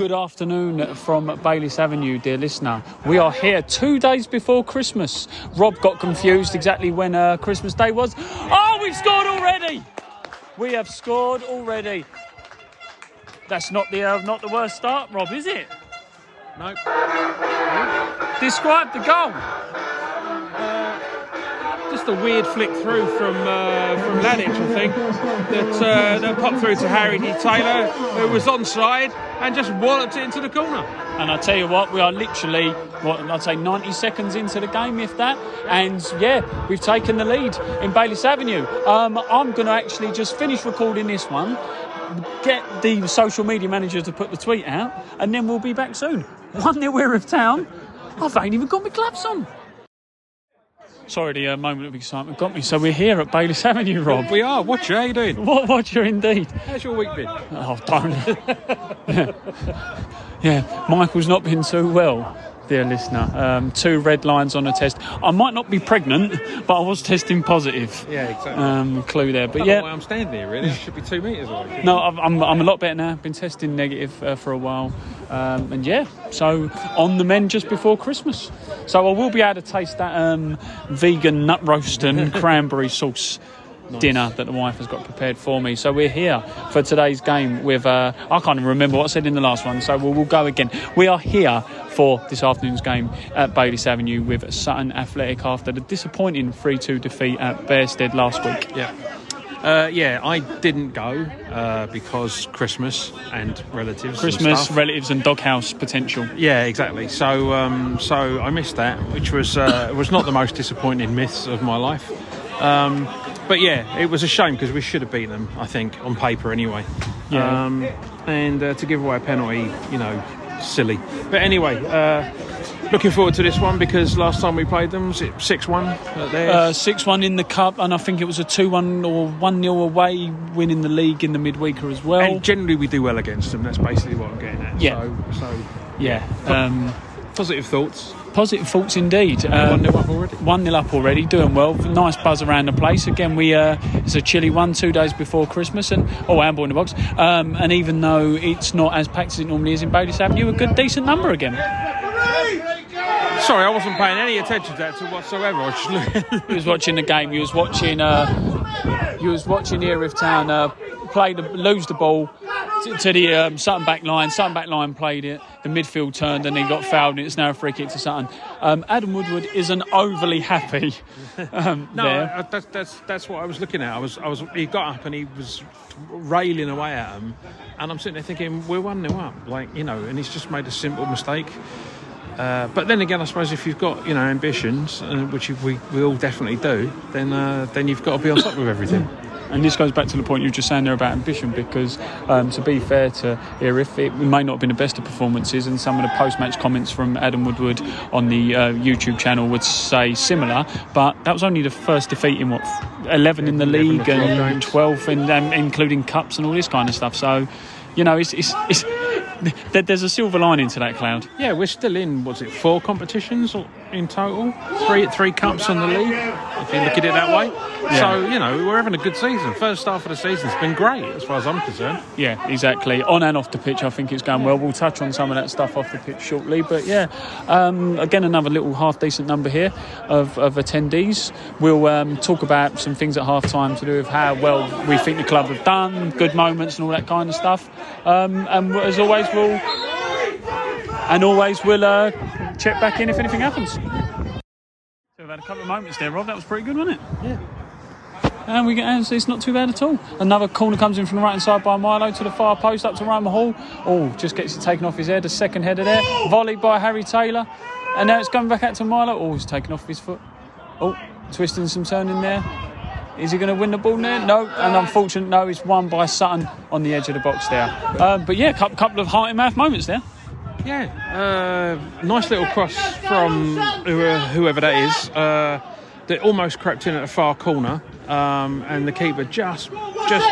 Good afternoon from Bayliss Avenue, dear listener. We are here two days before Christmas. Rob got confused exactly when uh, Christmas Day was. Oh, we've scored already! We have scored already. That's not the uh, not the worst start, Rob, is it? Nope. Describe the goal. A weird flick through from uh, from I think. That uh, that popped through to Harry D. Taylor, who was onside and just walloped it into the corner. And I tell you what, we are literally, what I'd say, 90 seconds into the game, if that. And yeah, we've taken the lead in Bayliss Avenue. Um, I'm going to actually just finish recording this one, get the social media manager to put the tweet out, and then we'll be back soon. 1 0 we're of town. I've ain't even got my gloves on. Sorry, the uh, moment of excitement got me. So we're here at Bayliss Avenue, Rob. We are. Watcher, how you doing? What watcher indeed. How's your week been? Oh, don't. yeah. yeah, Michael's not been too well, dear listener. Um, two red lines on a test. I might not be pregnant, but I was testing positive. Yeah, exactly. Um, clue there. But yeah, why I'm standing here, really. I should be two metres away. no, I'm, I'm, I'm a lot better now. Been testing negative uh, for a while. Um, and yeah, so on the men just before Christmas. So I will be able to taste that um, vegan nut roast and cranberry sauce dinner that the wife has got prepared for me. So we're here for today's game with, uh, I can't even remember what I said in the last one, so we'll, we'll go again. We are here for this afternoon's game at Bayliss Avenue with Sutton Athletic after the disappointing 3 2 defeat at Bearsted last week. Yeah. Uh, yeah, I didn't go uh, because Christmas and relatives. and Christmas, stuff. relatives, and doghouse potential. Yeah, exactly. So, um, so I missed that, which was uh, was not the most disappointing miss of my life. Um, but yeah, it was a shame because we should have beaten them. I think on paper anyway. Yeah. Um, and uh, to give away a penalty, you know, silly. But anyway, uh, looking forward to this one because last time we played them was it six one? Uh, 6 1 in the Cup, and I think it was a 2 1 or 1 0 away win in the league in the midweeker as well. and generally we do well against them. That's basically what I'm getting at. Yeah. So, so yeah. Um, positive thoughts. Positive thoughts indeed. Um, One nil up already. 1 0 up already, doing well. Nice buzz around the place. Again, we uh, it's a chilly one, two days before Christmas, and oh, handball in the box. Um, and even though it's not as packed as it normally is in Bayliss Avenue, a good, decent number again. Sorry, I wasn't paying any attention to that whatsoever. I was just looking. You was watching the game. You was watching. Uh, you was watching Erith Town uh, play the lose the ball to, to the um, Sutton back line. Sutton back line played it. The midfield turned and he got fouled. And it's now a free kick to Sutton. Um, Adam Woodward isn't overly happy. Um, No, there. I, that's that's that's what I was looking at. I was I was he got up and he was railing away at him, and I'm sitting there thinking we're one 0 up, like you know, and he's just made a simple mistake. Uh, but then again, I suppose if you've got you know ambitions, uh, which we, we all definitely do, then uh, then you've got to be on top of everything. And this goes back to the point you were just saying there about ambition, because um, to be fair to Erith, it may not have been the best of performances, and some of the post-match comments from Adam Woodward on the uh, YouTube channel would say similar. But that was only the first defeat in what 11 in the 11 league and games. 12, in, um, including cups and all this kind of stuff. So, you know, it's, it's, it's there- there's a silver lining to that cloud. Yeah, we're still in Was it four competitions or in total. Three three cups in the league, if you look at it that way. So you know we're having a good season. First half of the season's been great as far as I'm concerned. Yeah, exactly. On and off the pitch, I think it's going well. We'll touch on some of that stuff off the pitch shortly. But yeah, um, again, another little half decent number here of, of attendees. We'll um, talk about some things at half time to do with how well we think the club have done, good moments, and all that kind of stuff. Um, and as always, we'll and always we'll uh, check back in if anything happens. So we've had a couple of moments there, Rob. That was pretty good, wasn't it? Yeah. And we get and it's not too bad at all. Another corner comes in from the right hand side by Milo to the far post up to Ryan Hall. Oh, just gets it taken off his head. A second header there. Volleyed by Harry Taylor. And now it's coming back out to Milo. Oh, he's taken off his foot. Oh, twisting some turning there. Is he going to win the ball there? No. And unfortunately, no, it's won by Sutton on the edge of the box there. Um, but yeah, a couple, of heart in mouth moments there. Yeah, uh, nice little cross from whoever that is. Uh, almost crept in at a far corner, um, and the keeper just just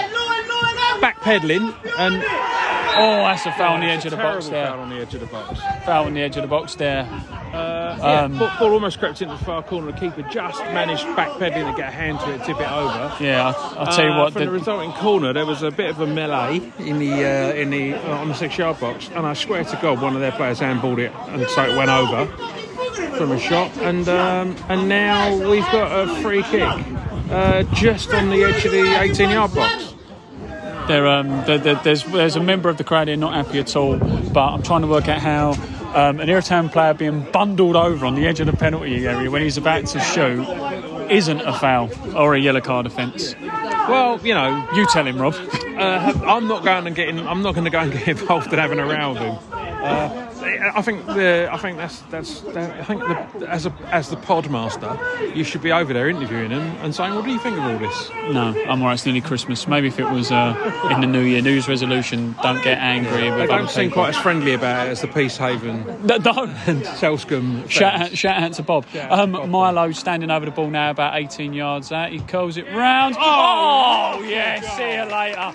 backpedaling and that's a foul on the edge of the box there. Foul on the edge of the box. Foul on the edge of the box there. Uh, yeah, Um, ball, ball almost crept into the far corner. The keeper just managed backpedaling to get a hand to it, tip it over. Yeah, I- I'll tell you Uh, what. From the, the- resulting corner, there was a bit of a melee in the uh, in the uh, on the six-yard box, and I swear to God, one of their players handballed it, and so it went over from a shot, and um, and now we've got a free kick uh, just on the edge of the 18-yard box. There, um, there, there- there's there's a member of the crowd here not happy at all, but I'm trying to work out how um, an Erith Town player being bundled over on the edge of the penalty area when he's about to shoot isn't a foul or a yellow card offence. Well, you know, You tell him, Rob. uh, I'm not going and getting. I'm not going to go and get involved in having a row with him. Uh, I think the. I think that's that's. That, I think the, as a as the podmaster, you should be over there interviewing him and saying, "What do you think of all this?" No, I'm alright. It's nearly Christmas. Maybe if it was uh, in the New Year, New Year's resolution, don't get angry with They don't seem people. quite as friendly about it as the Peacehaven No, no. and Telscombe. Shout out, shout out to Bob. Out Um, to Bob. Milo standing over the ball now, about 18 yards out. He curls it round. Oh, yeah, see you later.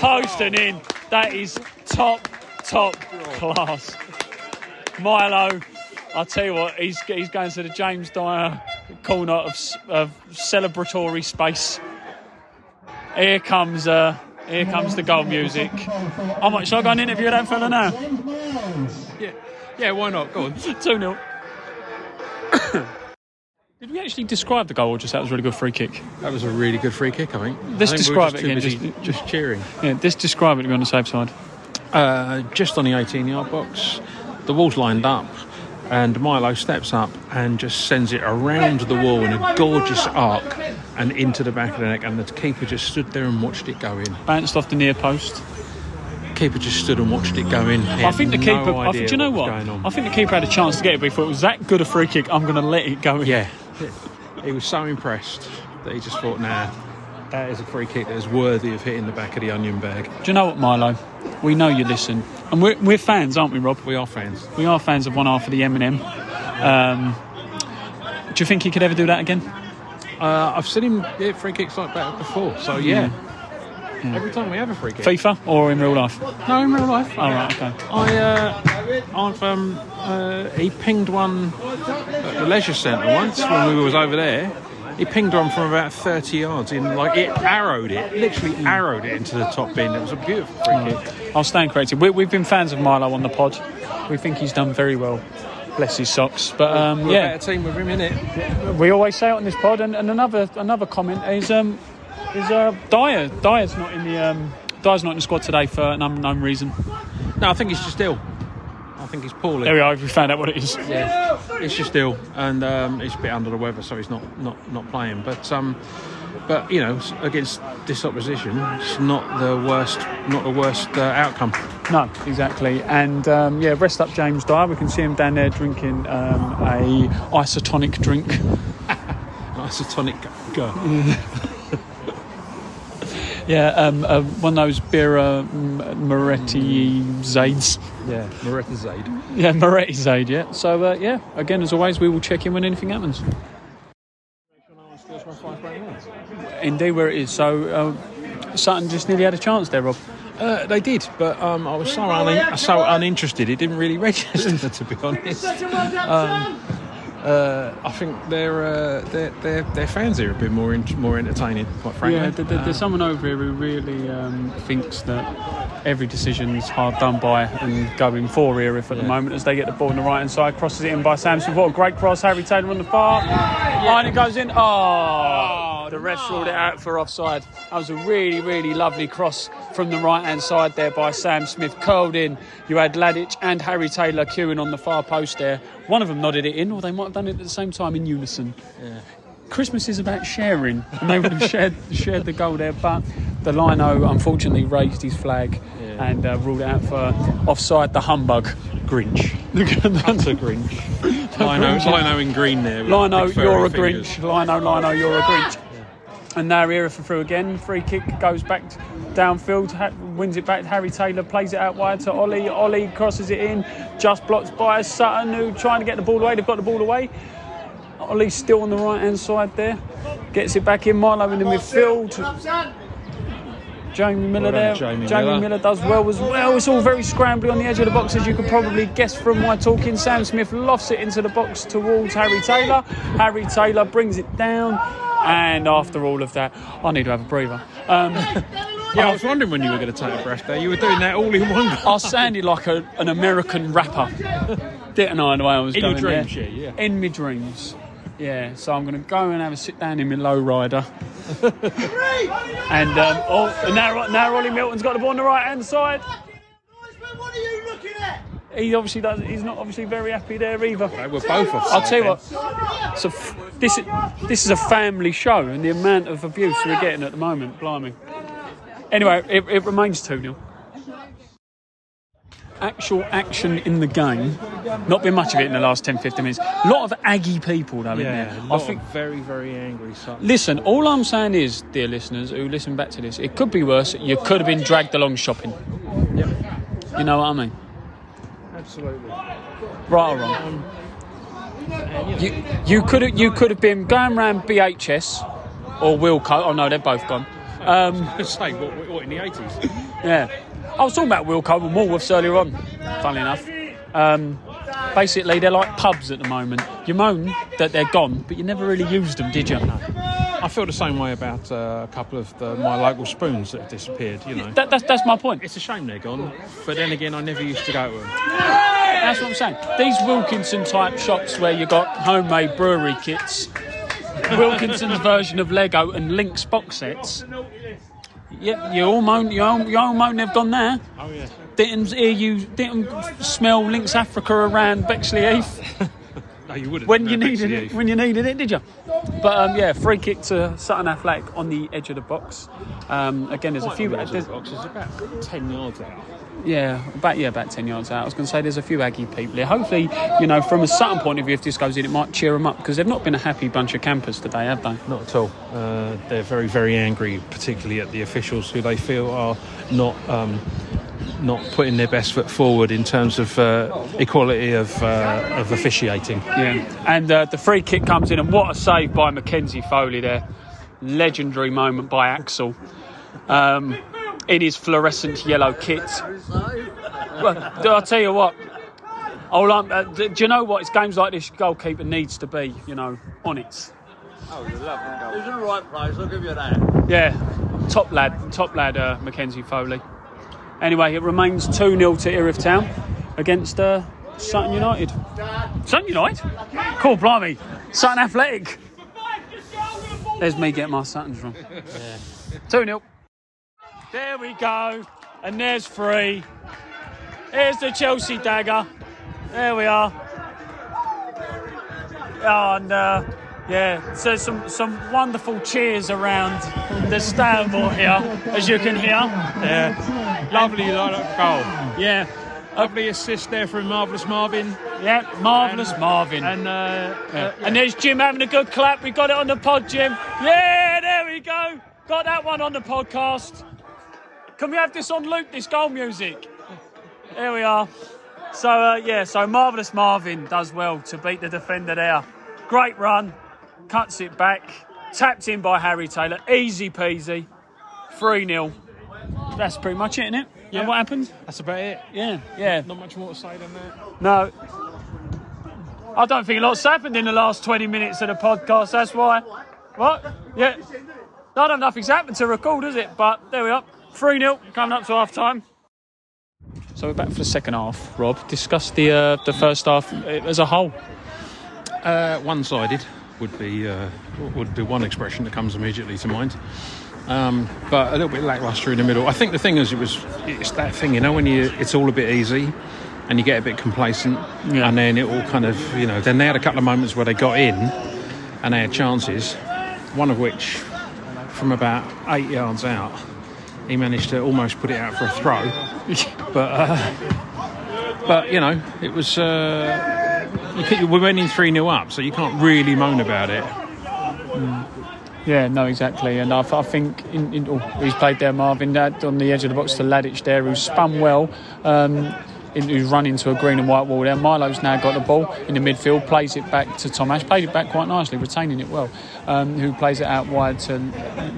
Posting in. That is top, top class. Milo, I'll tell you what, he's, he's going to the James Dyer corner of, of celebratory space. Here comes. Uh, here comes the goal music. I might, shall I go and interview that fella now? Yeah, yeah, why not? Go on. 2 0. Did we actually describe the goal or just that was a really good free kick? That was a really good free kick, I think. Let's I we were describe just it again, just- just cheering. Yeah, let's describe it to be on the safe side. Uh, just on the 18 yard box, the wall's lined up, and Milo steps up and just sends it around the wall in a gorgeous arc and into the back of the net. And the keeper just stood there and watched it go in. Bounced off the near post. Keeper just stood and watched it go in. I think the no keeper. I think, do you know what what? was going on. I think the keeper had a chance to get it, but he thought it was that good a free kick. I'm going to let it go in. Yeah, he was so impressed that he just thought, nah, that is a free kick that is worthy of hitting the back of the onion bag. Do you know what, Milo? We know you listen, and we're, we're fans, aren't we, Rob? We are fans. We are fans of one half of the M&M. Um, do you think he could ever do that again? Uh, I've seen him hit free kicks like that before, so yeah. Every time we have a free kick. FIFA or in real life? No, in real life. Oh, right, okay. I, uh, I've, um, uh, he pinged one at the leisure centre once when we was over there. He pinged one from about 30 yards in, like, it arrowed it, literally arrowed it into the top bin. It was a beautiful free kick. I'll stand corrected. We, we've been fans of Milo on the pod. We think he's done very well. Bless his socks. But um, We're a better team with him in it. we always say it on this pod. And, and another another comment is um, is uh, Dyer. Dyer's not in the um, Dyer's not in the squad today for an unknown reason. No, I think he's just ill. I think he's poorly. There we are. We found out what it is. Yeah, he's just ill, and um, he's a bit under the weather, so he's not not, not playing. But um, but you know, against this opposition, it's not the worst not the worst uh, outcome. No, exactly. And um, yeah, rest up James Dyer. We can see him down there drinking um, a isotonic drink. Nice a tonic go. Yeah, um, uh, one of those Birra Moretti Zades. Yeah, Moretta Zaid. Yeah, Moretti Zade, yeah. So, uh, yeah, again, as always, we will check in when anything happens. Indeed, where it is. So, uh, Sutton just nearly had a chance there, Rob. Uh, they did, but um, I was so un- so uninterested. It didn't really register, to be honest. Um, uh, I think their, uh, their their their fans here are a bit more in, more entertaining. Quite frankly, Yeah, there, there- there's someone over here who really um, thinks that every decision's hard done by and going for here if at the moment as they get the ball on the right hand side, crosses it in by Samson. What a great cross, Harry Taylor on the far. And it goes in. Oh, the ref ruled it out for offside. That was a really, really lovely cross from the right hand side there by Sam Smith, curled in. You had Ladic and Harry Taylor queuing on the far post there. One of them nodded it in, or they might have done it at the same time in unison. Christmas is about sharing, and they would have shared shared the goal there. But the lino unfortunately raised his flag and uh, ruled it out for offside. The humbug, Grinch. utter Grinch. Lino, Lino in green there. Lino, you're a fingers. Grinch. Lino, Lino, you're a Grinch. And now here for through again. Free kick goes back downfield, ha- wins it back. Harry Taylor plays it out wide to Ollie. Ollie crosses it in, just blocked by Sutton, who trying to get the ball away. They've got the ball away. Ollie's still on the right hand side there. Gets it back in. Milo in the midfield. Jamie Miller Well there. done, Jamie Miller. Miller does well as well. It's all very scrambly on the edge of the box, as you could probably guess from my talking. Sam Smith lofts it into the box towards Harry Taylor. Harry Taylor brings it down. And after all of that, I need to have a breather. Um, Yeah, I was wondering when you were going to take a breath there. You were doing that all in one go. I sounded like a, an American rapper, didn't I? The way I was In your dreams, there. yeah, yeah. In my dreams. Yeah, so I'm going to go and have a sit down in my low rider. and um, oh, now, now Ollie Milton's got the ball on the right hand side. What are you looking at? He obviously does. He's not obviously very happy there either. We're both. I'll tell you what. So f- this is this is a family show, and the amount of abuse we're getting at the moment, blimey. Anyway, it, it remains two 0 Actual action in the game, not been much of it in the last 10, 15 minutes. A lot of Aggie people though in there. I think. very, very angry. So. Listen, all I'm saying is, dear listeners who listen back to this, it could be worse. You could have been dragged along shopping. You know what I mean? Absolutely. Right or wrong? You, you could have you could have been going around BHS or Wilco. Oh no, they're both gone. Um, Say, what, what in the 80s? yeah, I was talking about Wilco and Woolworths earlier on. Funnily enough, um, basically they're like pubs at the moment. You moan that they're gone, but you never really used them, did you? I feel the same way about uh, a couple of the, my local spoons that have disappeared, you know. That, that's that's my point. It's a shame they're gone, but then again, I never used to go to them. That's what I'm saying. These Wilkinson type shops where you got homemade brewery kits, Wilkinson's version of Lego and Lynx box sets. Yep, you all moan, you all, you all moan they've gone there. Oh, yeah. Didn't hear you, didn't smell Lynx Africa around Bexleyheath you wouldn't. when you needed it. When you needed it, did you? But um, yeah, free kick to Sutton Athletic on the edge of the box. Um, again, there's a few. the edge of the box, it's about 10 yards out. yeah, about yeah, about ten yards out. I was going to say there's a few Aggie people here. Hopefully, you know, from a Sutton point of view, if this goes in, it might cheer them up because they've not been a happy bunch of campers today, have they? Not at all. Uh, they're very, very angry, particularly at the officials who they feel are not um, not putting their best foot forward in terms of uh, equality of, uh, of officiating. Yeah. And uh, the free kick comes in, and what a save by Mackenzie Foley there! Legendary moment by Axel. Um, in his fluorescent yellow kit. Well, I'll tell you what. All I'm, uh, do you know what? It's games like this. Goalkeeper needs to be, you know, on it. Oh, He's in the right place, I'll give you that. Yeah, top lad, top lad, uh, Mackenzie Foley. Anyway, it remains 2 0 to Erith Town against uh, Sutton United. Sutton United? Cool, blimey. Sutton Athletic. There's me getting my Suttons wrong. 2 0. There we go. And there's three. Here's the Chelsea dagger. There we are. Oh, and uh, yeah, so some some wonderful cheers around the Stanmore here, as you can hear. Yeah, lovely goal. Yeah, Lovely assist there from Marvellous Marvin. yeah, marvellous And- Marvin. And uh, Yeah. And there's Jim having a good clap. We got it on the pod, Jim. Yeah, there we go. Got that one on the podcast. Can we have this on loop? This goal music. There we are. So uh, yeah, so marvelous Marvin does well to beat the defender there. Great run, cuts it back, tapped in by Harry Taylor. Easy peasy. Three 0 That's pretty much it, isn't it? Yeah. And what happened? that's about it. Yeah, yeah. Not much more to say than that. No. I don't think a lot's happened in the last 20 minutes of the podcast. That's why. What? Yeah. I don't know nothing's happened to record, is it? But there we are. 3 0 coming up to half time. So we're back for the second half. Rob, discuss the uh, the first half as a whole. Uh, one-sided would be uh, would be one expression that comes immediately to mind. Um, but a little bit lackluster in the middle. I think the thing is, it was it's that thing, you know, when you it's all a bit easy and you get a bit complacent, Yeah. and then it all kind of, you know, then they had a couple of moments where they got in and they had chances. One of which, from about eight yards out, he managed to almost put it out for a throw. but uh, but you know, it was. Uh, you could- we went in 3 0 up, so you can't really moan about it. Yeah, no, exactly. And I, I think in, in, oh, he's played there, Marvin, that on the edge of the box to Ladich there, who's spun well. Um, in, who's run into a green and white wall there. Milo's now got the ball in the midfield, plays it back to Tom Ash, played it back quite nicely, retaining it well. Um, who plays it out wide to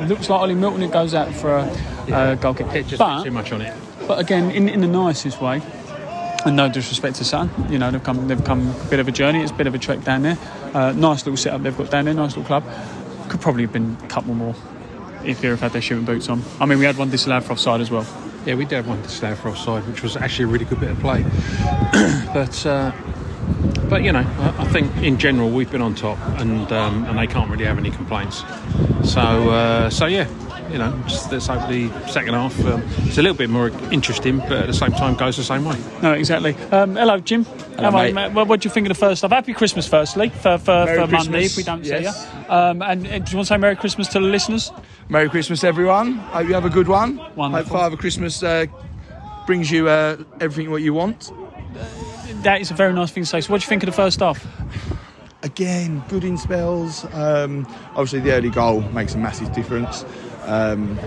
looks like Ollie Milton. It goes out for a, a goal kick. It just But- too much on it. but again, in, in the nicest way. And no disrespect to Sutton, you know they've come they've come a bit of a journey. It's a bit of a trek down there. Uh, nice little setup they've got down there. Nice little club. Could probably have been a couple more if they'd have had their shooting boots on. I mean, we had one disallowed for offside as well. Yeah, we did have one disallowed for offside, which was actually a really good bit of play. but uh, but you know, I, I think in general we've been on top, and um, and they can't really have any complaints. So uh, so yeah, you know, just let's hope the second half um, is a little bit more interesting, but at the same time goes the same way. No, exactly. Um, hello, Jim. How are you, mate. What, what do you think of the first half? Happy Christmas, firstly, for, for, Merry for Monday, if we don't Yes. see you. Um, and, and do you want to say Merry Christmas to the listeners? Merry Christmas, everyone. Hope you have a good one. Wonderful. Hope Father Christmas uh, brings you uh, everything what you want. That is a very nice thing to say. So, what do you think of the first half? Again, good in spells. Um, obviously, the early goal makes a massive difference. Um,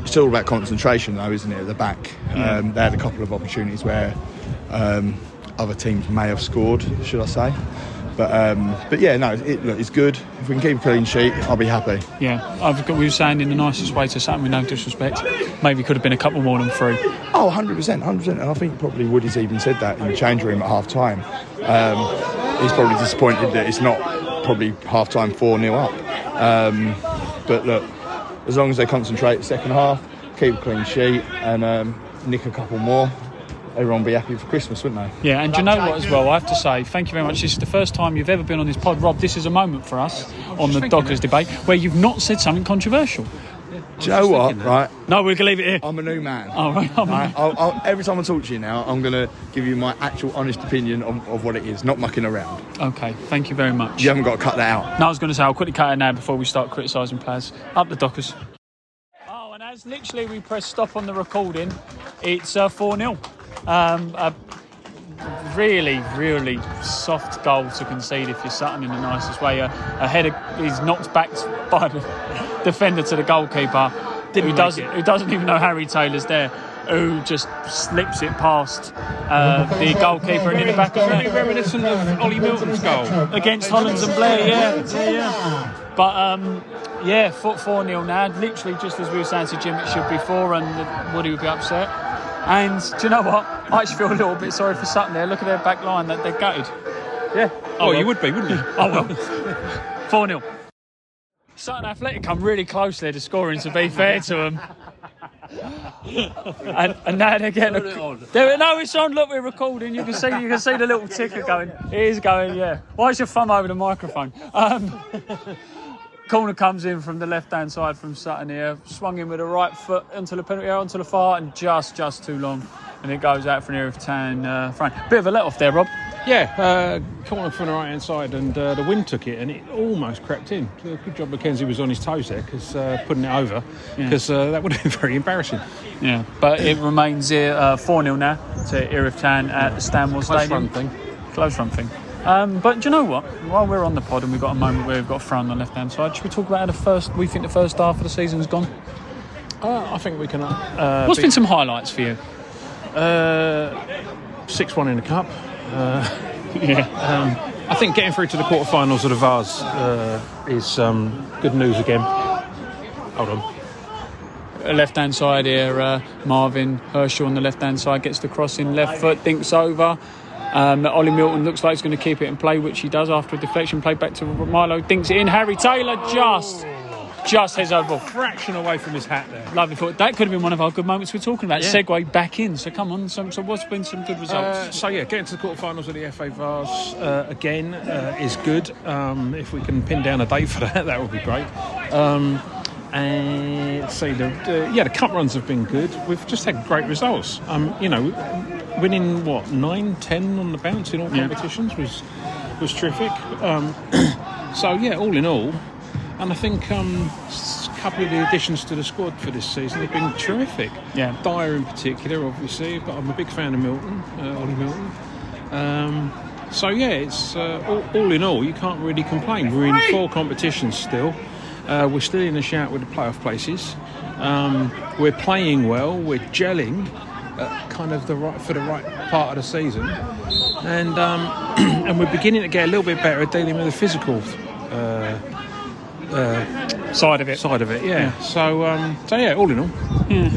it's all about concentration, though, isn't it? At the back, um, they had a couple of opportunities where um, other teams may have scored, should I say? But um, but yeah, no, it, look, it's good. If we can keep a clean sheet, I'll be happy. Yeah, I've got, we were saying in the nicest way to Sutton with no disrespect. Maybe could have been a couple more than three. Oh, 100%, 100%. And I think probably Woody's even said that in the change room at half time. Um, he's probably disappointed that it's not probably half time 4 0 up. Um, but look, as long as they concentrate the second half, keep a clean sheet, and um, nick a couple more, everyone will be happy for Christmas, wouldn't they? Yeah, and do you know what as well? I have to say, thank you very much. This is the first time you've ever been on this pod, Rob. This is a moment for us on the Dockers debate where you've not said something controversial. Do you know what, right? No, we can leave it here. I'm a new man. All right, I'm- Right? I'll, I'll, every time I talk to you now, I'm going to give you my actual honest opinion of, of what it is, not mucking around. Okay, thank you very much. You haven't got to cut that out. No, I was going to say, I'll quickly cut it now before we start criticising players. Up the Dockers. Oh, and as literally we press stop on the recording, it's uh, 4 0. Um, a really, really soft goal to concede if you're Sutton in the nicest way. A, a header is knocked back by the defender to the goalkeeper, who doesn't, it. who doesn't even know Harry Taylor's there. Who just slips it past uh, the goalkeeper and in the back of the net reminiscent of Ollie Milton's goal. against Hollands and Blair, yeah. yeah, yeah. But um, yeah, foot 4 0 now. Literally, just as we were saying to Jim, it should be 4, and Woody would be upset. And do you know what? I actually feel a little bit sorry for Sutton there. Look at their back line, that they're gutted. Yeah. Oh, well. you would be, wouldn't you? Oh well. 4 0. Sutton Athletic come really close there to scoring, to be fair to them. and, and now they're getting a, there, no, it's on. Look, we're recording. You can see, you can see the little ticker going. It is going. Yeah. Why is your thumb over the microphone? Um, corner comes in from the left-hand side from Sutton here. Swung in with the right foot onto the penalty area, onto the far, and just, just too long. And it goes out for an area of town uh, front. Bit of a let off there, Rob. Yeah, uh, corner from the right hand side, and uh, the wind took it, and it almost crept in. Good job Mackenzie was on his toes there, because uh, putting it over, because uh, that would have been very embarrassing. Yeah, but it remains here uh, 4 0 now to Erith Town at the Stanmore Close Stadium. thing. Close run thing. Um, but do you know what? While we're on the pod and we've got a moment where we've got Fran on the left hand side, should we talk about how the first we think the first half of the season's gone? Uh, I think we can. Uh, What's beat- been some highlights for you? Uh, six one in the cup. Yeah. Um, I think getting through to the quarterfinals of the Vase uh, is um, good news again. Hold on. Left hand side here, uh, Marvin Herschel on the left hand side gets the crossing, left foot, thinks over. Um, Ollie Milton looks like he's going to keep it in play, which he does after a deflection play back to Milo. Dinks it in. Harry Taylor just. Just heads over. Fraction away from his hat there. Lovely thought. That could have been one of our good moments we're talking about. Yeah. Segue back in. So come on. So, so what's been some good results? Uh, so yeah, getting to the quarterfinals of the FA Vase uh, again uh, is good. Um, if we can pin down a date for that, that would be great. Um, and see, the, the, yeah, the cup runs have been good. We've just had great results. Um, you know, winning what nine, ten on the bounce in all Yeah. competitions was was terrific. Um, so yeah, all in all, and I think um, a couple of the additions to the squad for this season have been terrific. Yeah. Dyer in particular, obviously. But I'm a big fan of Milton, uh, Ollie Milton. Um, so yeah, it's uh, all, all in all, you can't really complain. We're in four competitions still. Uh, we're still in the shout with the playoff places. Um, we're playing well. We're gelling, at kind of the right for the right part of the season, and um, and we're beginning to get a little bit better at dealing with the physical uh, Side of it. side of it. Yeah. So um, so yeah, all in all,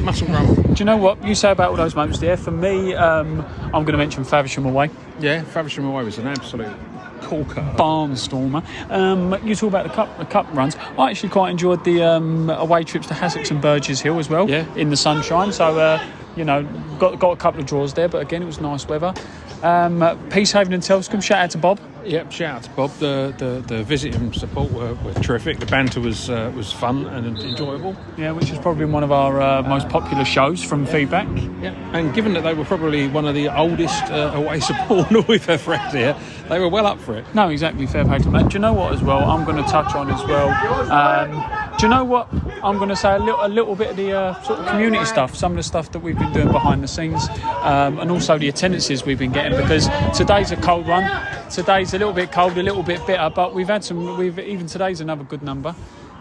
muscle grumble. Do you know what you say about all those moments there? For me, um, I'm going to mention Faversham away. Yeah, Faversham away was an absolute corker. barnstormer. Um, you talk about the cup, the cup runs. I actually quite enjoyed the um, away trips to Hassocks and Burgess Hill as well. Yeah. In the sunshine, so uh, you know, got got a couple of draws there, but again, it was nice weather. Um, Peacehaven and Telscombe. Shout out to Bob. Yep, shout out to Bob. The the, the visit and support were, were terrific. The banter was uh, was fun and enjoyable. Yeah, which has probably been one of our uh, most popular shows from feedback. Yeah, and given that they were probably one of the oldest uh, away support we've ever had here, they were well up for it. No, exactly. Fair play to them. Do you know what? As well, I'm going to touch on as well. Um, do you know what? I'm going to say a little, a little bit of the uh, sort of community stuff, some of the stuff that we've been doing behind the scenes, um, and also the attendances we've been getting. Because today's a cold one. Today's a little bit cold, a little bit bitter, but we've had some. We've even today's another good number,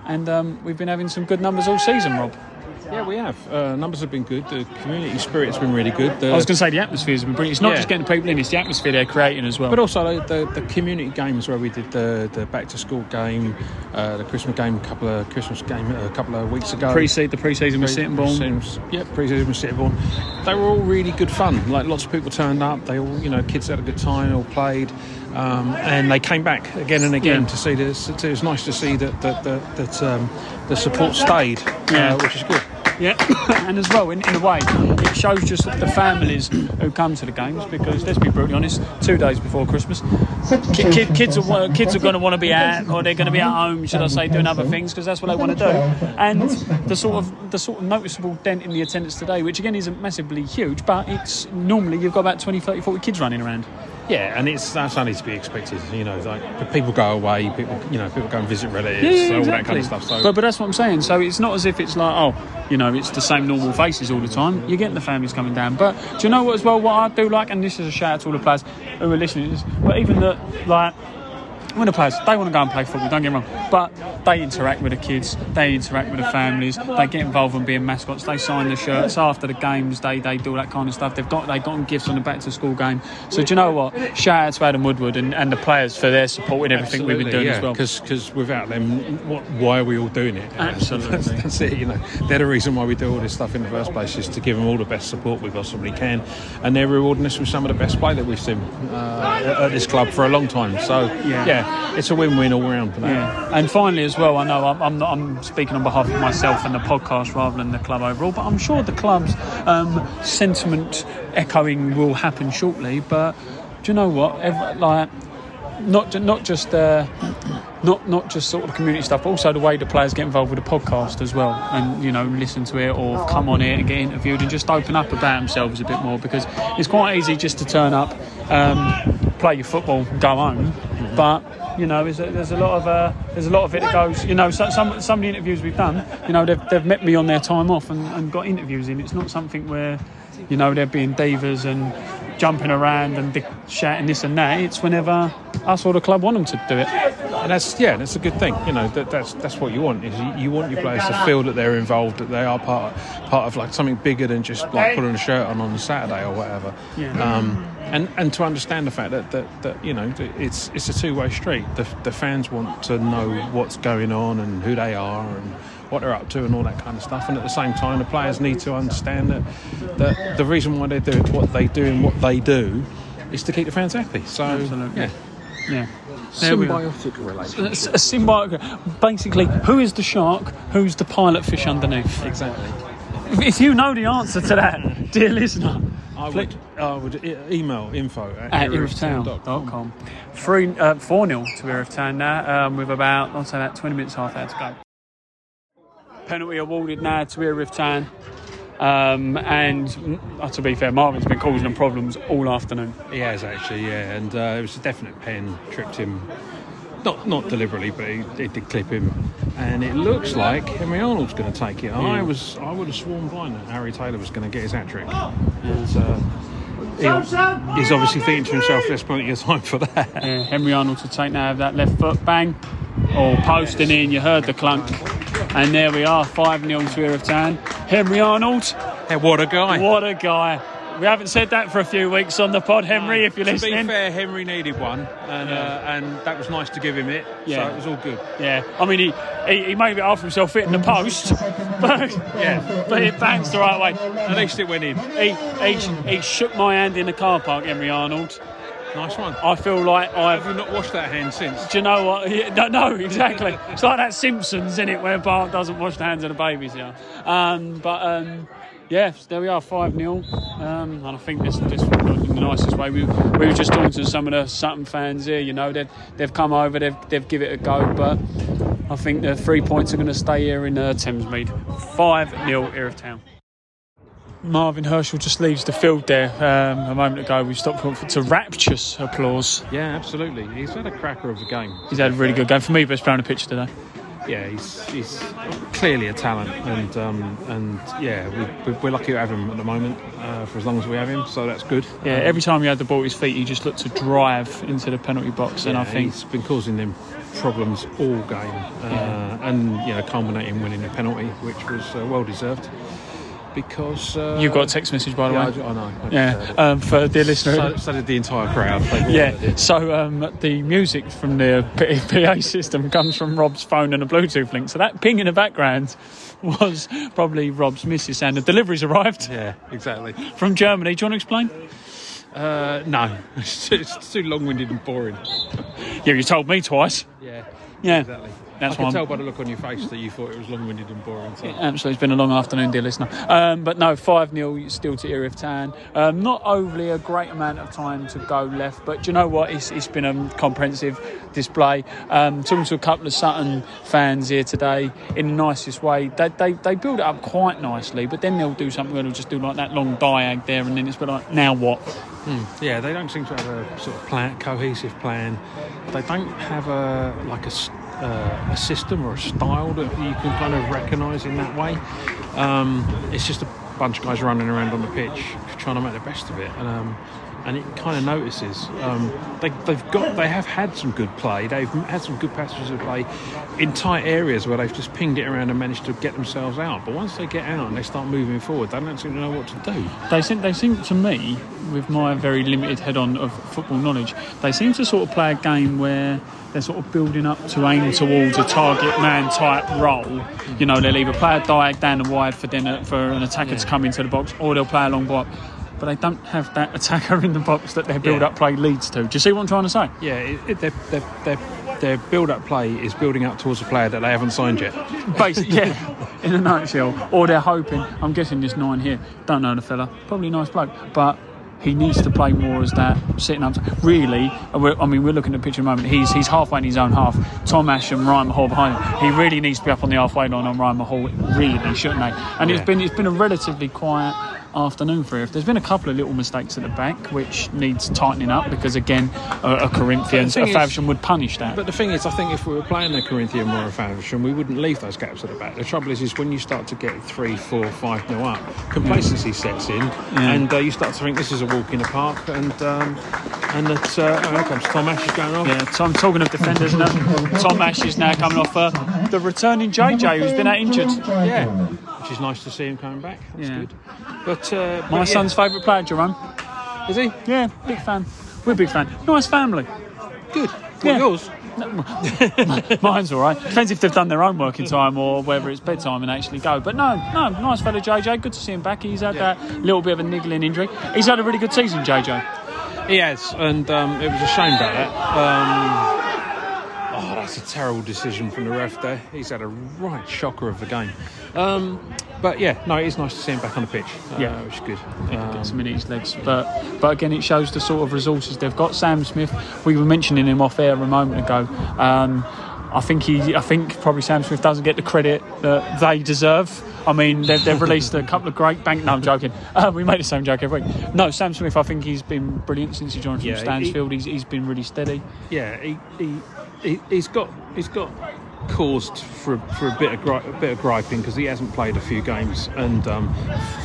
and um, we've been having some good numbers all season, Rob. Yeah, we have. Uh, numbers have been good. The community spirit's been really good. The, I was going to say the atmosphere's been brilliant. It's not Yeah. just getting people in; it's the atmosphere they're creating as well. But also the, the, the community games where we did the, the back to school game, uh, the Christmas game, a couple of Christmas game a couple of weeks ago. pre-seed, the pre-season was Sittingbourne. Yeah, pre-season was Sittingbourne. They were all really good fun. Like lots of people turned up. They all, you know, kids had a good time. All played, um, and they came back again and again Yeah. to see this. It was nice to see that that that, that um, the support stayed, Yeah. uh, which is good. Yeah, and as well, in, in a way, it shows just the families who come to the games because, let's be brutally honest, two days before Christmas, ki- ki- kids are kids are going to want to be out or they're going to be at home, should I say, doing other things because that's what they want to do. And the sort of the sort of noticeable dent in the attendance today, which again isn't massively huge, but it's normally you've got about 20, 30, 40 kids running around. Yeah, and it's that's only to be expected. You know, like people go away, people you know, people go and visit relatives, Yeah, yeah, all exactly. that kind of stuff. So but, but that's what I'm saying. So it's not as if it's like, oh, you know, it's the same normal faces all the time. You're getting the families coming down. But do you know what as well? What I do like, and this is a shout out to all the players who are listening, is, but even the like. When the players, they want to go and play football, don't get me wrong, but they interact with the kids, they interact with the families, they get involved in being mascots, they sign the shirts after the games, they, they do all that kind of stuff. They've got they've gotten gifts on the back to school game. So do you know what? Shout out to Adam Woodward and, and the players for their support in everything we've been doing yeah, as well. Because without them, what, why are we all doing it? Absolutely. that's, that's it. You know, they're the reason why we do all this stuff in the first place is to give them all the best support we possibly can, and they're rewarding us with some of the best play that we've seen uh, at- at this club for a long time. So Yeah. yeah, it's a win-win all round. Yeah, and finally as well, I know I'm, I'm not I'm speaking on behalf of myself and the podcast rather than the club overall, but I'm sure the club's um, sentiment echoing will happen shortly. But do you know what? Ev- like, not not just uh, not not just sort of community stuff, but also the way the players get involved with the podcast as well, and you know listen to it or come on it and get interviewed and just open up about themselves a bit more because it's quite easy just to turn up, um, play your football, go home, but you know there's a, there's a lot of uh, there's a lot of it that goes. You know, so, some some of the interviews we've done, you know, they've, they've met me on their time off and, and got interviews in. It's not something where you know they're being divas and jumping around and dick- shouting this and that. It's whenever us or the club want them to do it. And that's yeah, that's a good thing. You know, that, that's that's what you want. Is you, you want your players to feel that they're involved, that they are part part of like something bigger than just like putting a shirt on on a Saturday or whatever. Yeah. Um, and and to understand the fact that that, that you know it's it's a two way street. The the fans want to know what's going on and who they are and what they're up to and all that kind of stuff. And at the same time, the players need to understand that that the reason why they do what they do and what they do is to keep the fans happy. So Absolutely. yeah, Yeah. There symbiotic relationship. It's a symbiotic. Basically, who is the shark? Who's the pilot fish underneath? Exactly. If you know the answer to that, dear listener, I would, I would e- email info at, at iriftown.com. Three, uh, 4 0 to Erith Town now, um, with about, I'll say that, 20 minutes half hour to go. Penalty awarded now to Erith Town. Um, and mm, uh, to be fair, Marvin's been causing them problems all afternoon. He has actually, yeah, and uh, it was a definite pen tripped him. Not not deliberately, but it did clip him, and it looks like Henry Arnold's going to take it. I was I would have sworn blind that Harry Taylor was going to get his hat trick. And, uh, he'll- he's obviously thinking to himself, "There's plenty of time for that." Yeah, Henry Arnold to take now of that left foot, bang, or posting in, you heard the clunk. And there we are, 5 0 to Erith Town. Henry Arnold, Hey, what a guy! what a guy. We haven't said that for a few weeks on the pod, Henry, if you're to listening. be fair, Henry needed one, and Yeah. uh, and that was nice to give him it. Yeah. So it was all good. Yeah, I mean, he, he, he made it for himself hitting the post, but, Yeah. but it bounced the right way. At least it went in. He, he, he shook my hand in the car park, Henry Arnold. Nice one. I feel like I've Have not washed that hand since? Do you know what? Yeah, No, no, exactly. It's like that Simpsons, in it, where Bart doesn't wash the hands of the babies. Yeah, um, but um, yeah, there we are, five 0 um, and I think this in the nicest way. We, we were just talking to some of the Sutton fans here. You know, they've they've come over, they've they've give it a go, but I think the three points are going to stay here in uh, Thamesmead. Five 0 Erith Town. Marvin Herschel just leaves the field there. Um, a moment ago, we stopped for, to rapturous applause. Yeah, absolutely. He's had a cracker of a game. He's had a really good game for me. Best player on the pitch today. Yeah, he's, he's clearly a talent, and um, and yeah, we, we're lucky to have him at the moment uh, for as long as we have him. So that's good. Yeah, every time he had the ball at his feet, he just looked to drive into the penalty box, and I think he's been causing them problems all game, uh, and you know, culminating in winning the penalty, which was uh, well deserved. Because uh, you got a text message by the yeah, way. I, I know. I Yeah, heard um, for dear listener. So, so did the entire crowd. They all heard yeah, so um, the music from the PA system comes from Rob's phone and a Bluetooth link. So that ping in the background was probably Rob's missus, and the deliveries arrived Yeah, exactly. from Germany. Do you want to explain? Uh, no, it's too, it's too long-winded and boring. Yeah, you told me twice. Yeah, Yeah, exactly. That's I can I'm- tell by the look on your face that you thought it was long-winded and boring. So. Absolutely, it's been a long afternoon, dear listener. Um, but no, 5 0 still to Erith Town. Um, not overly a great amount of time to go left, but do you know what? It's, it's been a comprehensive display. Um, talking to a couple of Sutton fans here today in the nicest way. They, they, they build it up quite nicely, but then they'll do something where they'll just do like that long diag there, and then it's been like, now what? Yeah, they don't seem to have a sort of plan, cohesive plan. They don't have a like a, uh, a system or a style that you can kind of recognise in that way. Um, it's just a bunch of guys running around on the pitch trying to make the best of it, and um, and it kind of notices. Um, they, they've got, they have had some good play. They've had some good passages of play in tight areas where they've just pinged it around and managed to get themselves out. But once they get out and they start moving forward, they don't seem to know what to do. They seem, they seem to me, with my very limited head on of football knowledge, they seem to sort of play a game where they're sort of building up to aim towards a target man type role. You know, they'll either play a diag down the wide for then uh, for an attacker to come into the box, or they'll play a long block. But they don't have that attacker in the box that their build-up play leads to. Do you see what I'm trying to say? Yeah, it, it, their, their, their, their build-up play is building up towards a player that they haven't signed yet. Basically, yeah, in a nutshell. Or they're hoping, I'm guessing this nine here, don't know the fella, probably a nice bloke, but he needs to play more as that sitting up. Really, we're, I mean, we're looking at the picture at the moment. He's he's halfway in his own half. Tom Ash and Ryan Mahal behind him. He really needs to be up on the halfway line on Ryan Mahal, really, shouldn't they? And it's Yeah. been it's been a relatively quiet afternoon for if there's been a couple of little mistakes at the back which needs tightening up because again a, a Corinthians a thing would punish that But the thing is, I think if we were playing a Corinthian or a Faversham, we wouldn't leave those gaps at the back. The trouble is, is when you start to get three, four, five nil up, complacency sets in, and uh, you start to think this is a walk in the park, and um, and that uh, oh, here comes Tom Ash is going off. Yeah, Tom, talking of defenders, now, Tom Ash is now coming off uh, the returning JJ who's been out injured. Yeah, which is nice to see him coming back. That's Yeah. good. But uh, My but yeah. son's favourite player, Jerome. is he Yeah, big fan. We're a big fan. Nice family. good? Yeah. What, yours? Mine's all right. Depends if they've done their own working time or whether it's bedtime and actually go. But no, no, nice fellow JJ. Good to see him back. He's had Yeah. that little bit of a niggling injury. He's had a really good season, JJ. He has, and um, it was a shame about that. Um, that's a terrible decision from the ref there. He's had a right shocker of a game. Um, but yeah, no, it is nice to see him back on the pitch. Uh, Yeah. which is good. Yeah, Um, gets him in his legs. But but again, it shows the sort of resources they've got. Sam Smith, we were mentioning him off air a moment ago. Um, I think he, I think probably Sam Smith doesn't get the credit that they deserve. I mean, they've, they've released a couple of great bank. No, I'm joking. Uh, we make the same joke every week. No, Sam Smith, I think he's been brilliant since he joined from Yeah, he- Stansfeld. he's, he's been really steady. yeah, he, he, he he's got he's got caused for for a bit of gri- a bit of griping because he hasn't played a few games and um,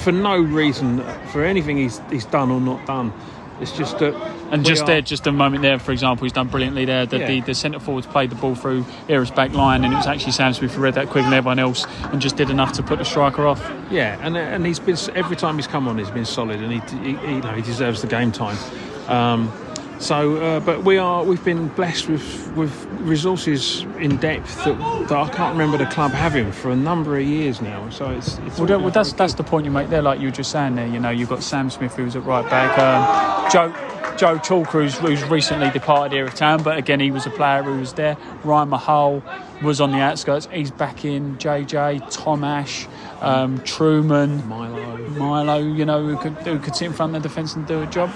for no reason for anything he's he's done or not done. It's just that And just are- there, just a moment there, for example, he's done brilliantly there. The, Yeah. the, the centre forwards played the ball through Erith's back line, and it was actually Sam Smith who read that quick and everyone else, and just did enough to put the striker off. Yeah, and and he's been every time he's come on, he's been solid, and he, he, he you know he deserves the game time. Um, so, uh, but we are we've been blessed with with resources in depth that, that I can't remember the club having for a number of years now. So it's, it's Well, that, well, that's that's the point you make there. Like you were just saying there, you know, you've got Sam Smith who's at right back, um, Joe Joe Chalker who's, who's recently departed here of town, but again he was a player who was there. Ryan Mahal was on the outskirts. He's back in. JJ, Tom Ash, um, Truman, Milo. Milo, you know, who could who could sit in front of the defence and do a job.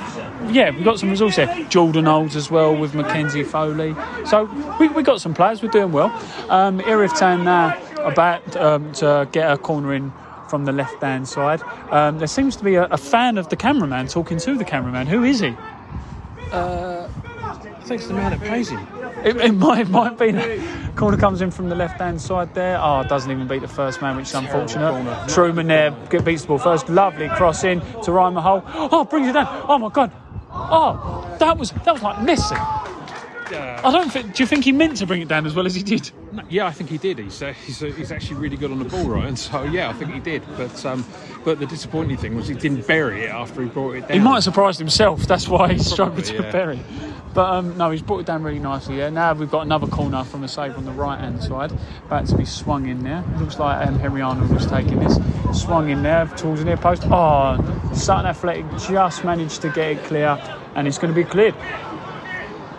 Yeah, we've got some results there. Jordan Olds as well with Mackenzie Foley. So we we got some players. We're doing well. Um, Town now about um, to get a corner in from the left hand side. Um, there seems to be a, a fan of the cameraman talking to the cameraman. Who is he? Uh, I think it's the man that pays him. It, it might it might be corner comes in from the left hand side there. Ah, oh, doesn't even beat the first man, which is unfortunate. Truman there get beats the ball first. Lovely cross in to Ryan Mahal. Oh, brings it down. Oh my god. Oh, that was that was like I don't think. Do you think he meant to bring it down as well as he did? No, yeah, I think he did. He's uh, he's, uh, he's actually really good on the ball, right? And so yeah, I think he did. But um, but the disappointing thing was he didn't bury it after he brought it down. He might have surprised himself. That's why he struggled to Probably, yeah. bury. But um, no, he's brought it down really nicely. Yeah. Now we've got another corner from a save on the right hand side, about to be swung in there. It looks like um, Henry Arnold was taking this, swung in there towards the near post. Oh, Sutton Athletic just managed to get it clear, and it's going to be cleared.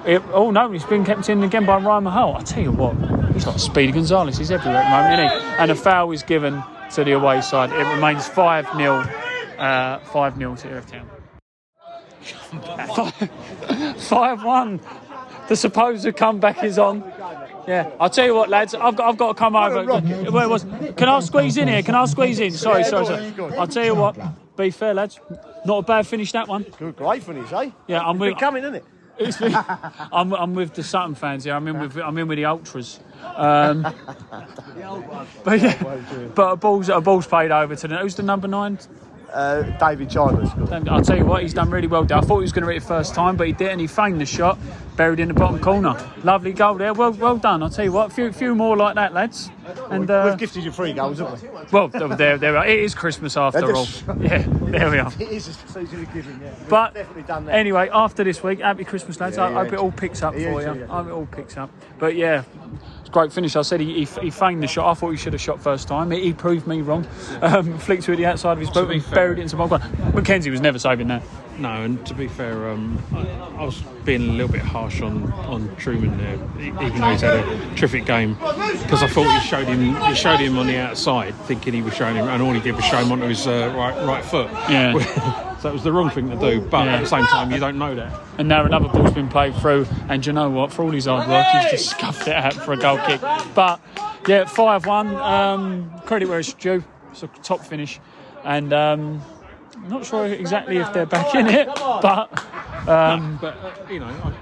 It, oh no, he's been kept in again by Ryan Mahal. I tell you what, he's like Speedy Gonzalez. He's everywhere at the moment, isn't he? And a foul is given to the away side. It remains five 0 uh, five 0 to Erith Town. Five one. The supposed comeback is on. Yeah, I'll tell you what, lads. I've got, I've got to come over. Where was? Can I squeeze in here? Can I squeeze in? Sorry, sorry, sorry. I'll tell you what. Be fair, lads. Not a bad finish that one. Good, great finish, eh? Yeah, I'm with. coming, isn't it? It's been- I'm, I'm with the Sutton fans here. I'm in with I'm in with the ultras. Um, but yeah, but a ball's a ball's played over to the who's the number nine? Uh, David good. I'll tell you what, he's done really well. there. I thought he was going to hit it first time, but he didn't. He feigned the shot, buried in the bottom corner. Lovely goal there. Well, well done. I'll tell you what, a few, few more like that, lads. And uh, We've gifted you three goals, haven't we? well, there, there, it is Christmas after all. Yeah, there we are. It is a season of giving, yeah. We've But definitely done that. anyway, after this week, happy Christmas, lads. Yeah, I yeah. hope it all picks up Yeah, for you. I hope it all picks up. But yeah, great finish. I said he, he, he feigned the shot. I thought he should have shot first time. He, he proved me wrong. Um, flicked to the outside of his boot and buried it into my goal. Mackenzie was never saving that. No, and to be fair, um, I, I was being a little bit harsh on, on Truman there, e- even though he's had a terrific game, because I thought he showed him he showed him on the outside, thinking he was showing him, and all he did was show him onto his uh, right right foot. Yeah. so it was the wrong thing to do, but Yeah. at the same time, you don't know that. And now another ball's been played through. And you know what? For all his hard work, he's just scuffed it out for a goal kick. But yeah, 5 1. Um, credit where it's due. It's a top finish. And um, not sure exactly if they're back in it, but um, But uh, you know,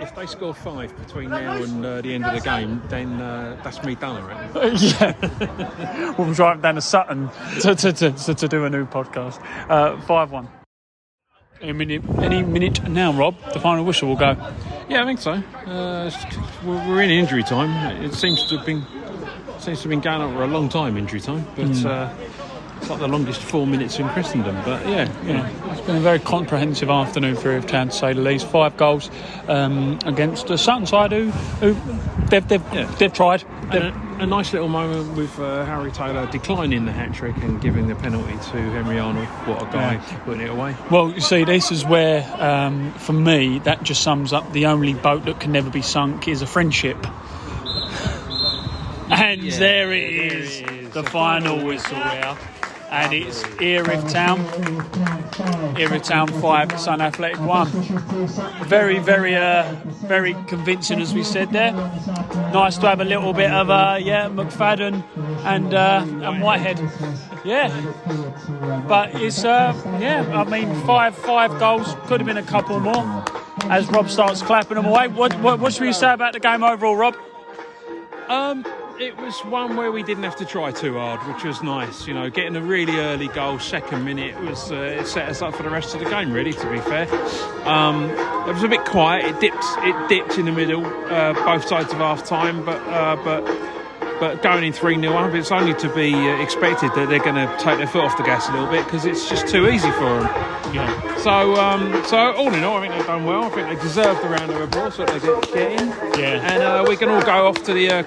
if- they score five between now and uh, the end of the game, then uh, that's me done, I reckon. yeah, we'll drive down to Sutton to, to, to, to, do a new podcast. Uh, 5 1. Any minute, any minute now, Rob, the final whistle will go. Yeah, I think so. Uh, we're we're in injury time. It seems to have been seems to have been going on for a long time, injury time. But uh, it's like the longest four minutes in Christendom. But yeah, you know, Yeah, it's been a very comprehensive afternoon for Erith Town, to say the least. Five goals um, against the Sutton side, who, who they've they've, Yeah. they've tried. They've, a nice little moment with uh, Harry Taylor declining the hat trick and giving the penalty to Henry Arnold. What a guy Yeah. putting it away. Well, you see, this is where, um, for me, that just sums up the only boat that can never be sunk is a friendship. And there it is, the final whistle here. And it's Erith Town. Erith Town 5, Sutton Athletic 1. Very, very, uh, very convincing, as we said there. Nice to have a little bit of, uh, yeah, McFadden and, uh, and Whitehead. Yeah. But it's uh, yeah. I mean, five five goals could have been a couple more. As Rob starts clapping them away, what what, what should we say about the game overall, Rob? Um, it was one where we didn't have to try too hard, which was nice. You know, getting a really early goal, second minute, was uh, it set us up for the rest of the game. Really, to be fair, um, it was a bit quiet. It dipped, it dipped in the middle, uh, both sides of half time, but uh, but. But going in 3 0 up, it's only to be uh, expected that they're going to take their foot off the gas a little bit because it's just too easy for them. Yeah. So, um, so all in all, I think they've done well. I think they deserved the round of applause that they get getting. Yeah. And uh, we can all go off to the uh,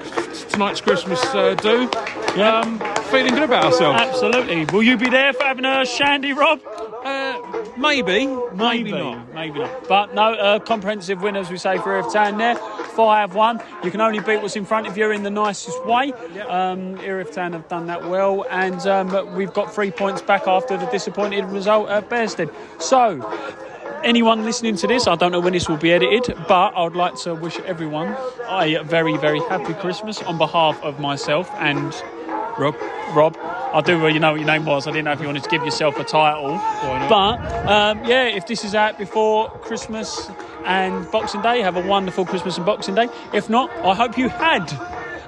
tonight's Christmas uh, do. Yeah. Um, feeling good about ourselves. Absolutely. Will you be there for having a shandy, Rob? Uh, maybe, maybe, Maybe not. Maybe not. But no, uh, comprehensive win, as we say, for Town there. 5 1. You can only beat what's in front of you in the nicest way. Um, Erith Town have done that well. And um, we've got three points back after the disappointed result at Bearsted. So, anyone listening to this, I don't know when this will be edited, but I would like to wish everyone a very, very happy Christmas on behalf of myself and Rob. Rob. I do well, you know what your name was. I didn't know if you wanted to give yourself a title. But um, yeah, if this is out before Christmas and Boxing Day, have a wonderful Christmas and Boxing Day. If not, I hope you had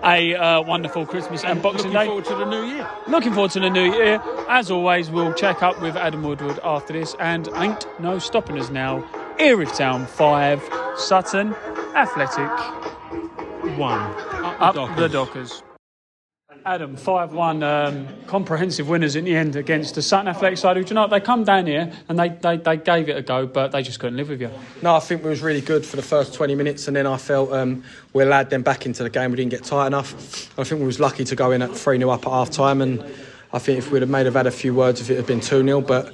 a uh, wonderful Christmas and Boxing Day. Looking forward to the new year. Looking forward to the new year. As always, we'll check up with Adam Woodward after this, and ain't no stopping us now. Erith Town 5, Sutton Athletic One. up the Dockers. Adam, 5 1 um, comprehensive winners in the end against the Sutton Athletic side. who, Do you know, they come down here and they, they, they gave it a go, but they just couldn't live with you. No, I think we was really good for the first 20 minutes, and then I felt um, we allowed them back into the game. We didn't get tight enough. I think we was lucky to go in at 3 0 up at half time, and I think if we'd have made have had a few words, if it had been 2 0, but.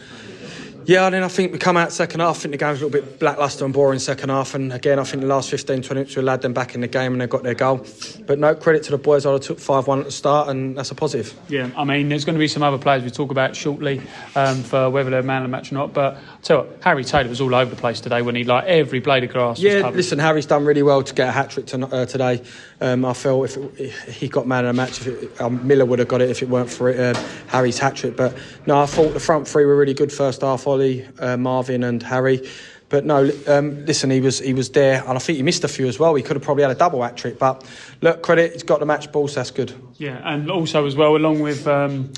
Yeah, and then I think we come out second half. I think the game was a little bit lacklustre and boring second half. And again, I think the last 15, 20 minutes we allowed them back in the game and they got their goal. But no credit to the boys. I took 5 1 at the start, and that's a positive. Yeah, I mean, there's going to be some other players we talk about shortly um, for whether they're man of the match or not. But I'll tell you what, Harry Taylor was all over the place today when he, like, every blade of grass was Yeah, covered. listen, Harry's done really well to get a hat trick to, uh, today. Um, I felt if, it, if he got man of the match, if it, um, Milo would have got it if it weren't for it, uh, Harry's hat trick. But no, I thought the front three were really good first half. Ollie, uh, Marvin, and Harry. But no, um, listen, he was he was there, and I think he missed a few as well. He could have probably had a double hat trick. But look, credit, he's got the match ball, so that's good. Yeah, and also as well, along with um,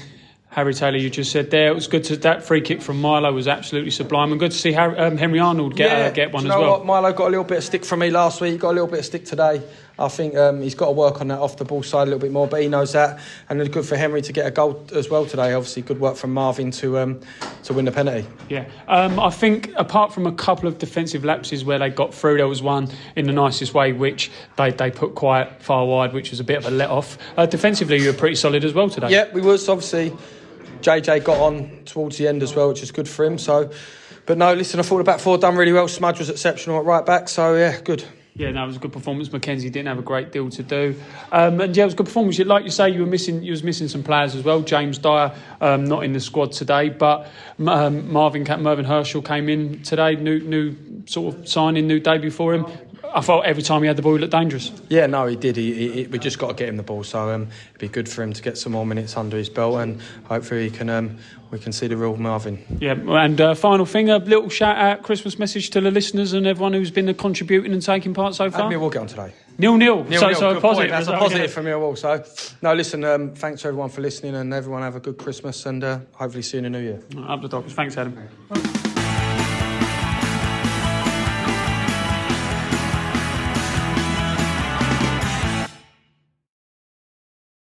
Harry Taylor, you just said there, it was good to that free kick from Milo was absolutely sublime, and good to see Harry, um, Henry Arnold get uh, get one you as well. What? Milo got a little bit of stick from me last week. Got a little bit of stick today. I think um, he's got to work on that off the ball side a little bit more, but he knows that. And it's good for Henry to get a goal as well today. Obviously, good work from Marvin to um, to win the penalty. Yeah, um, I think apart from a couple of defensive lapses where they got through, there was one in the nicest way which they, they put quite far wide, which was a bit of a let off. Uh, defensively, you were pretty solid as well today. Yeah, we was obviously. JJ got on towards the end as well, which is good for him. So, but no, listen, I thought the back four done really well. Smudge was exceptional at right back, so yeah, good. Yeah, it was a good performance. Mackenzie didn't have a great deal to do, um, and yeah, it was a good performance. Like you say, you were missing, you was missing some players as well. James Dyer um, not in the squad today, but um, Marvin Mervyn Herschel came in today. New, new sort of signing, new debut for him. I thought every time he had the ball, he looked dangerous. Yeah, no, he did. He, he, he- we just got to get him the ball, so um, it'd be good for him to get some more minutes under his belt, and hopefully he can um, we can see the real Marvin. Yeah, and uh, final thing, a little shout out, Christmas message to the listeners and everyone who's been contributing and taking part so far. We'll get on today. Nil nil. Nil, so nil, so good positive. That's a positive for Millwall. So, no, listen. Um, thanks everyone for listening, and everyone have a good Christmas, and uh, hopefully see you in the new year. Up the Dockers. Thanks, Adam.